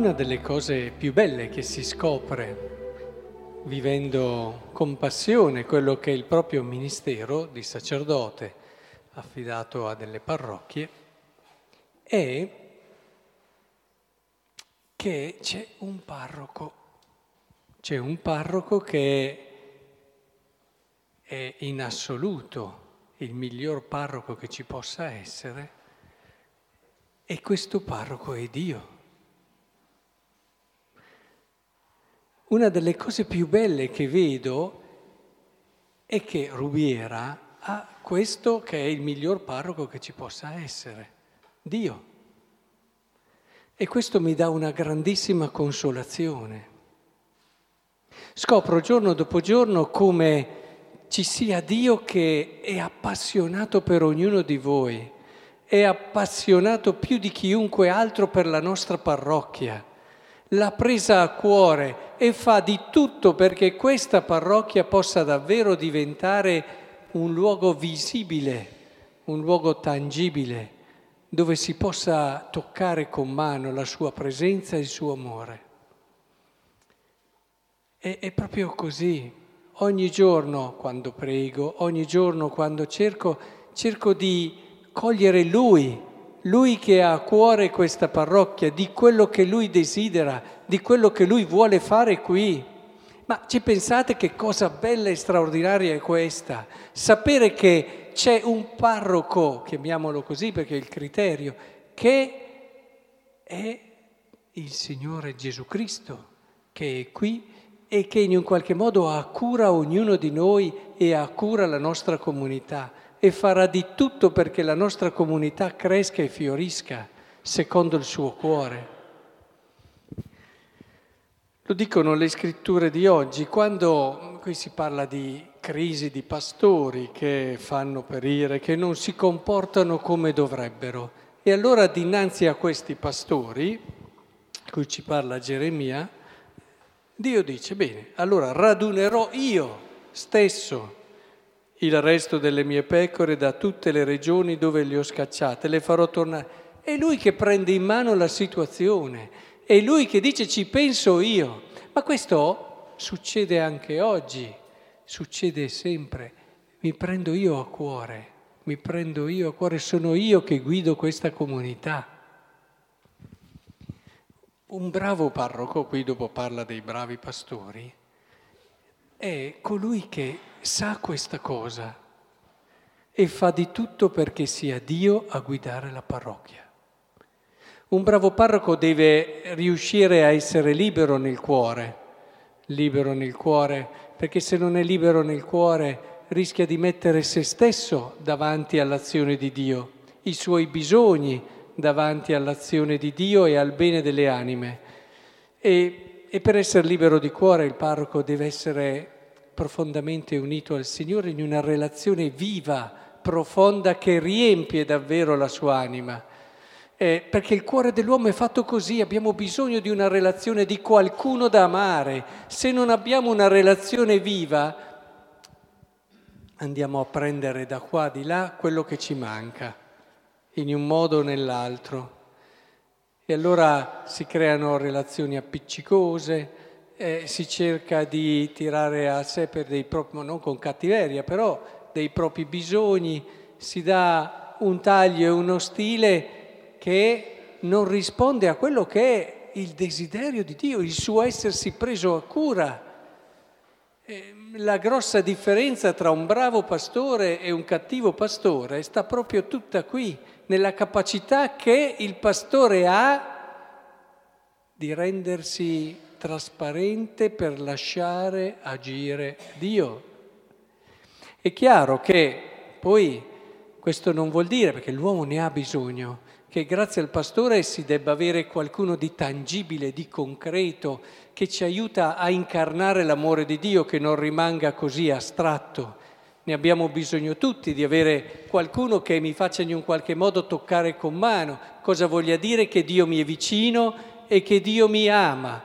Una delle cose più belle che si scopre vivendo con passione quello che è il proprio ministero di sacerdote affidato a delle parrocchie è che c'è un parroco, c'è un parroco che è in assoluto il miglior parroco che ci possa essere e questo parroco è Dio. Una delle cose più belle che vedo è che Rubiera ha questo che è il miglior parroco che ci possa essere, Dio. E questo mi dà una grandissima consolazione. Scopro giorno dopo giorno come ci sia Dio che è appassionato per ognuno di voi, è appassionato più di chiunque altro per la nostra parrocchia l'ha presa a cuore e fa di tutto perché questa parrocchia possa davvero diventare un luogo visibile, un luogo tangibile, dove si possa toccare con mano la sua presenza e il suo amore. E, è proprio così. Ogni giorno quando prego, ogni giorno quando cerco, cerco di cogliere Lui lui che ha a cuore questa parrocchia, di quello che lui desidera, di quello che lui vuole fare qui. Ma ci pensate che cosa bella e straordinaria è questa? Sapere che c'è un parroco, chiamiamolo così perché è il criterio, che è il Signore Gesù Cristo, che è qui e che in un qualche modo ha cura ognuno di noi e ha cura la nostra comunità e farà di tutto perché la nostra comunità cresca e fiorisca secondo il suo cuore. Lo dicono le scritture di oggi, quando qui si parla di crisi di pastori che fanno perire, che non si comportano come dovrebbero. E allora dinanzi a questi pastori, cui ci parla Geremia, Dio dice, bene, allora radunerò io stesso il resto delle mie pecore da tutte le regioni dove le ho scacciate, le farò tornare. È lui che prende in mano la situazione, è lui che dice ci penso io. Ma questo succede anche oggi, succede sempre. Mi prendo io a cuore, mi prendo io a cuore, sono io che guido questa comunità. Un bravo parroco, qui dopo parla dei bravi pastori, è colui che sa questa cosa e fa di tutto perché sia Dio a guidare la parrocchia. Un bravo parroco deve riuscire a essere libero nel cuore, libero nel cuore, perché se non è libero nel cuore rischia di mettere se stesso davanti all'azione di Dio, i suoi bisogni davanti all'azione di Dio e al bene delle anime. E e per essere libero di cuore il parroco deve essere profondamente unito al Signore in una relazione viva, profonda, che riempie davvero la sua anima. Eh, perché il cuore dell'uomo è fatto così, abbiamo bisogno di una relazione di qualcuno da amare. Se non abbiamo una relazione viva, andiamo a prendere da qua, di là, quello che ci manca, in un modo o nell'altro. E allora si creano relazioni appiccicose, eh, si cerca di tirare a sé per dei propri, non con cattiveria, però dei propri bisogni, si dà un taglio e uno stile che non risponde a quello che è il desiderio di Dio, il suo essersi preso a cura. Eh, la grossa differenza tra un bravo pastore e un cattivo pastore sta proprio tutta qui, nella capacità che il pastore ha di rendersi trasparente per lasciare agire Dio. È chiaro che poi questo non vuol dire, perché l'uomo ne ha bisogno, che grazie al pastore si debba avere qualcuno di tangibile, di concreto, che ci aiuta a incarnare l'amore di Dio, che non rimanga così astratto. Ne abbiamo bisogno tutti di avere qualcuno che mi faccia in un qualche modo toccare con mano. Cosa voglia dire che Dio mi è vicino e che Dio mi ama,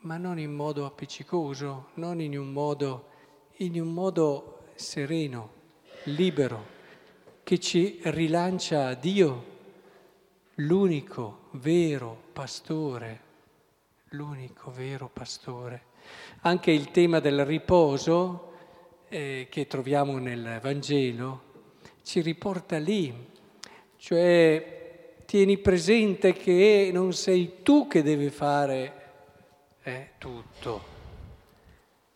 ma non in modo appiccicoso, non in un modo, in un modo sereno, libero, che ci rilancia a Dio l'unico vero pastore, l'unico vero pastore. Anche il tema del riposo eh, che troviamo nel Vangelo ci riporta lì, cioè tieni presente che non sei tu che devi fare eh, tutto.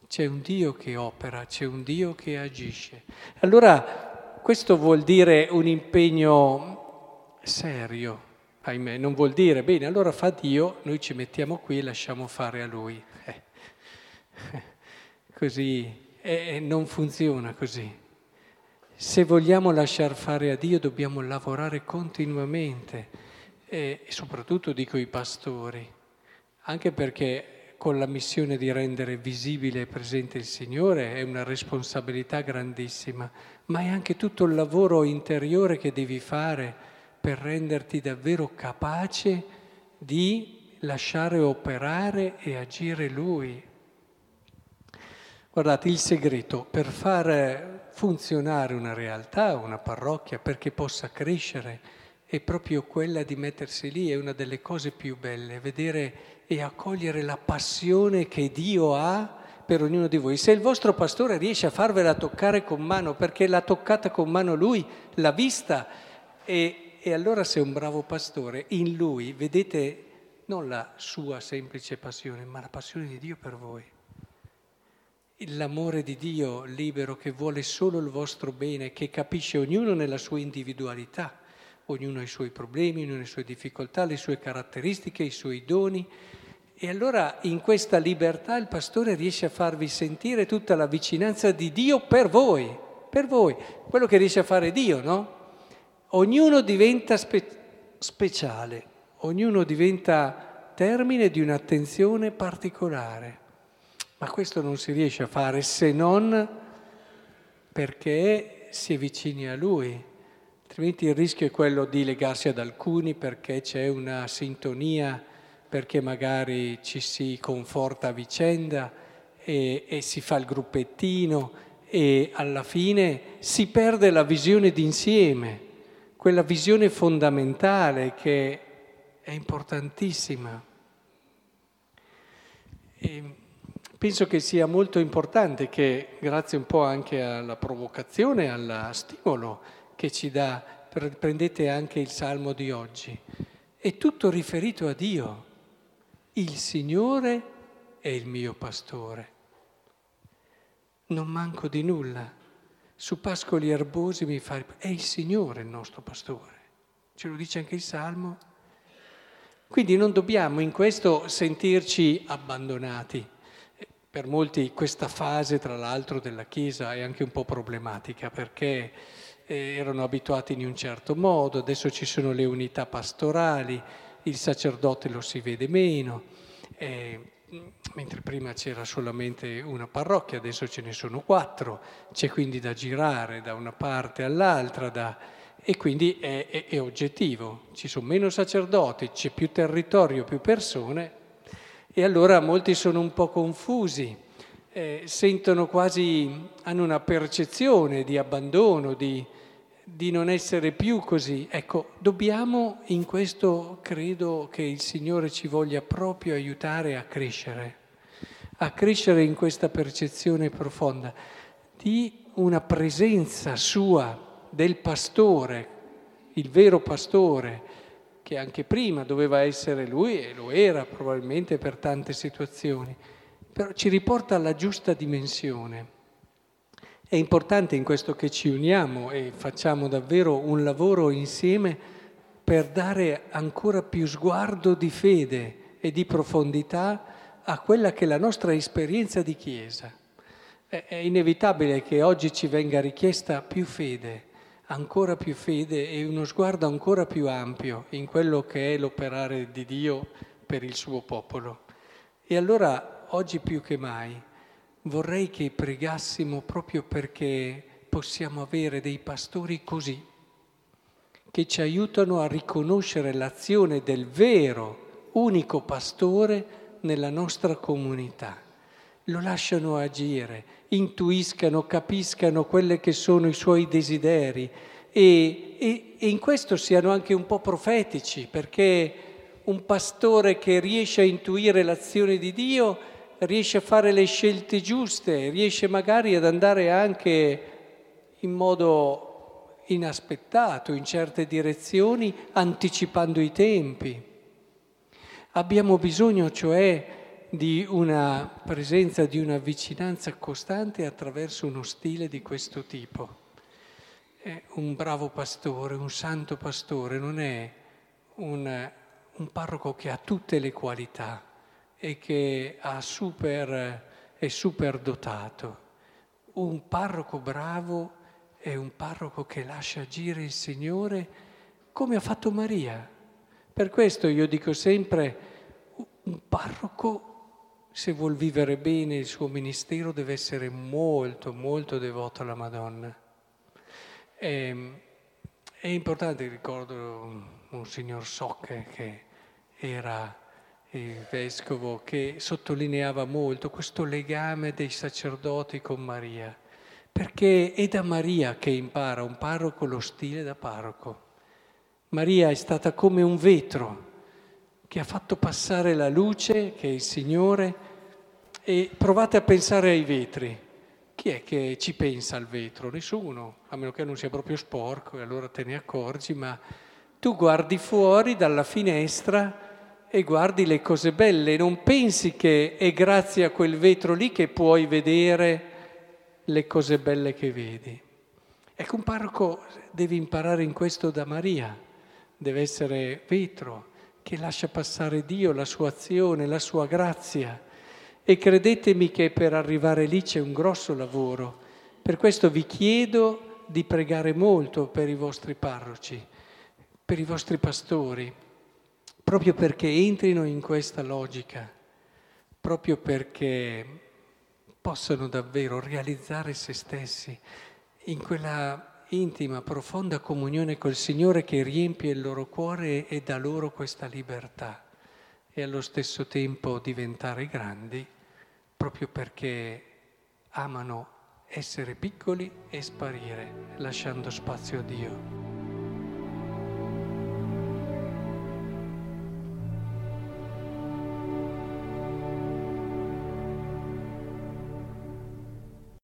C'è un Dio che opera, c'è un Dio che agisce. Allora questo vuol dire un impegno serio, ahimè, non vuol dire bene, allora fa Dio, noi ci mettiamo qui e lasciamo fare a Lui. Eh. Così eh, non funziona così. Se vogliamo lasciar fare a Dio dobbiamo lavorare continuamente e soprattutto dico i pastori, anche perché con la missione di rendere visibile e presente il Signore è una responsabilità grandissima, ma è anche tutto il lavoro interiore che devi fare per renderti davvero capace di lasciare operare e agire Lui. Guardate, il segreto per far funzionare una realtà, una parrocchia, perché possa crescere, è proprio quella di mettersi lì, è una delle cose più belle, vedere e accogliere la passione che Dio ha per ognuno di voi. Se il vostro pastore riesce a farvela toccare con mano, perché l'ha toccata con mano lui, l'ha vista, e, e allora se è un bravo pastore, in lui vedete non la sua semplice passione, ma la passione di Dio per voi l'amore di Dio libero che vuole solo il vostro bene, che capisce ognuno nella sua individualità, ognuno ha i suoi problemi, ognuno ha le sue difficoltà, le sue caratteristiche, i suoi doni. E allora in questa libertà il pastore riesce a farvi sentire tutta la vicinanza di Dio per voi, per voi, quello che riesce a fare Dio, no? Ognuno diventa spe- speciale, ognuno diventa termine di un'attenzione particolare. Ma questo non si riesce a fare se non perché si è vicini a Lui, altrimenti il rischio è quello di legarsi ad alcuni perché c'è una sintonia, perché magari ci si conforta a vicenda e, e si fa il gruppettino e alla fine si perde la visione d'insieme, quella visione fondamentale che è importantissima. E, Penso che sia molto importante che, grazie un po' anche alla provocazione, al stimolo che ci dà, prendete anche il Salmo di oggi, è tutto riferito a Dio. Il Signore è il mio pastore. Non manco di nulla. Su pascoli erbosi mi fa... È il Signore il nostro pastore. Ce lo dice anche il Salmo. Quindi non dobbiamo in questo sentirci abbandonati per molti questa fase, tra l'altro, della Chiesa è anche un po' problematica perché eh, erano abituati in un certo modo, adesso ci sono le unità pastorali, il sacerdote lo si vede meno, eh, mentre prima c'era solamente una parrocchia, adesso ce ne sono quattro, c'è quindi da girare da una parte all'altra da, e quindi è, è, è oggettivo, ci sono meno sacerdoti, c'è più territorio, più persone e allora molti sono un po' confusi, eh, sentono quasi, hanno una percezione di abbandono, di, di non essere più così. Ecco, dobbiamo in questo, credo che il Signore ci voglia proprio aiutare a crescere, a crescere in questa percezione profonda di una presenza sua del pastore, il vero pastore, che anche prima doveva essere lui e lo era probabilmente per tante situazioni, però ci riporta alla giusta dimensione. È importante in questo che ci uniamo e facciamo davvero un lavoro insieme per dare ancora più sguardo di fede e di profondità a quella che è la nostra esperienza di Chiesa. È inevitabile che oggi ci venga richiesta più fede, ancora più fede e uno sguardo ancora più ampio in quello che è l'operare di Dio per il suo popolo. E allora, oggi più che mai, vorrei che pregassimo proprio perché possiamo avere dei pastori così, che ci aiutano a riconoscere l'azione del vero, unico pastore nella nostra comunità. Lo lasciano agire, intuiscano, capiscano quelli che sono i suoi desideri, e, e, e in questo siano anche un po' profetici, perché un pastore che riesce a intuire l'azione di Dio riesce a fare le scelte giuste, riesce magari ad andare anche in modo inaspettato in certe direzioni, anticipando i tempi. Abbiamo bisogno cioè di una presenza, di una vicinanza costante attraverso uno stile di questo tipo. È un bravo pastore, un santo pastore, non è un, un parroco che ha tutte le qualità e che super, è super dotato. Un parroco bravo è un parroco che lascia agire il Signore come ha fatto Maria. Per questo io dico sempre, un parroco se vuol vivere bene il suo ministero deve essere molto, molto devoto alla Madonna. È, ehm, è importante, ricordo un signor Socche che era il vescovo, che sottolineava molto questo legame dei sacerdoti con Maria, perché è da Maria che impara un parroco lo stile da parroco. Maria è stata come un vetro che ha fatto passare la luce, che è il Signore, e provate a pensare ai vetri. Chi è che ci pensa al vetro? Nessuno, a meno che non sia proprio sporco e allora te ne accorgi, ma tu guardi fuori dalla finestra e guardi le cose belle, non pensi che è grazie a quel vetro lì che puoi vedere le cose belle che vedi. Ecco, un parroco deve imparare in questo da Maria, deve essere vetro che lascia passare Dio, la sua azione, la sua grazia. E credetemi che per arrivare lì c'è un grosso lavoro. Per questo vi chiedo di pregare molto per i vostri parroci, per i vostri pastori, proprio perché entrino in questa logica, proprio perché possano davvero realizzare se stessi in quella intima, profonda comunione col Signore che riempie il loro cuore e dà loro questa libertà e allo stesso tempo diventare grandi proprio perché amano essere piccoli e sparire, lasciando spazio a Dio.